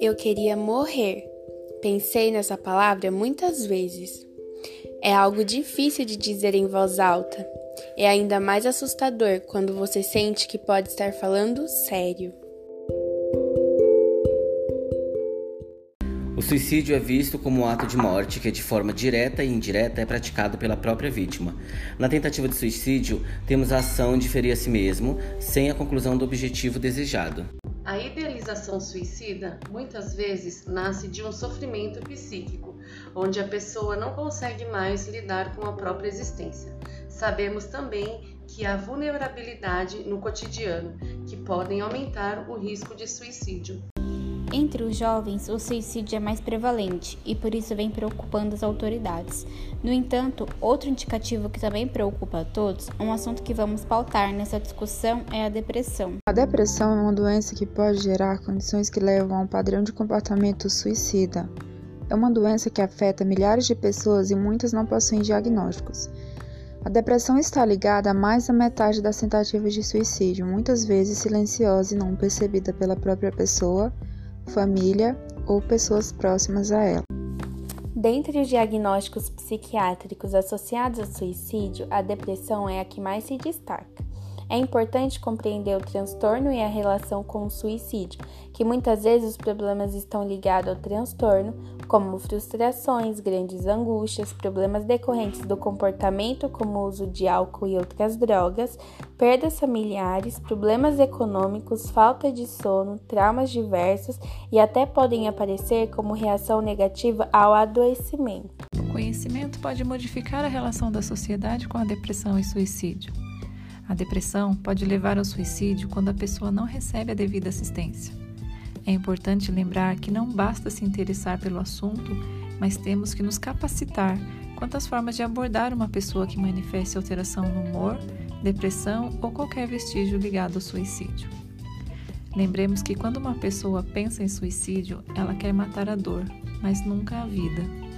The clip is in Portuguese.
Eu queria morrer. Pensei nessa palavra muitas vezes. É algo difícil de dizer em voz alta. É ainda mais assustador quando você sente que pode estar falando sério. O suicídio é visto como um ato de morte que, de forma direta e indireta, é praticado pela própria vítima. Na tentativa de suicídio, temos a ação de ferir a si mesmo, sem a conclusão do objetivo desejado. A idealização suicida muitas vezes nasce de um sofrimento psíquico, onde a pessoa não consegue mais lidar com a própria existência. Sabemos também que há vulnerabilidade no cotidiano, que podem aumentar o risco de suicídio. Entre os jovens, o suicídio é mais prevalente e por isso vem preocupando as autoridades. No entanto, outro indicativo que também preocupa a todos, um assunto que vamos pautar nessa discussão é a depressão. A depressão é uma doença que pode gerar condições que levam a um padrão de comportamento suicida. É uma doença que afeta milhares de pessoas e muitas não possuem diagnósticos. A depressão está ligada a mais da metade das tentativas de suicídio, muitas vezes silenciosa e não percebida pela própria pessoa família ou pessoas próximas a ela. Dentre os diagnósticos psiquiátricos associados ao suicídio, a depressão é a que mais se destaca. É importante compreender o transtorno e a relação com o suicídio, que muitas vezes os problemas estão ligados ao transtorno, como frustrações, grandes angústias, problemas decorrentes do comportamento, como o uso de álcool e outras drogas, perdas familiares, problemas econômicos, falta de sono, traumas diversos e até podem aparecer como reação negativa ao adoecimento. O conhecimento pode modificar a relação da sociedade com a depressão e suicídio. A depressão pode levar ao suicídio quando a pessoa não recebe a devida assistência. É importante lembrar que não basta se interessar pelo assunto, mas temos que nos capacitar quanto às formas de abordar uma pessoa que manifeste alteração no humor, depressão ou qualquer vestígio ligado ao suicídio. Lembremos que quando uma pessoa pensa em suicídio, ela quer matar a dor, mas nunca a vida.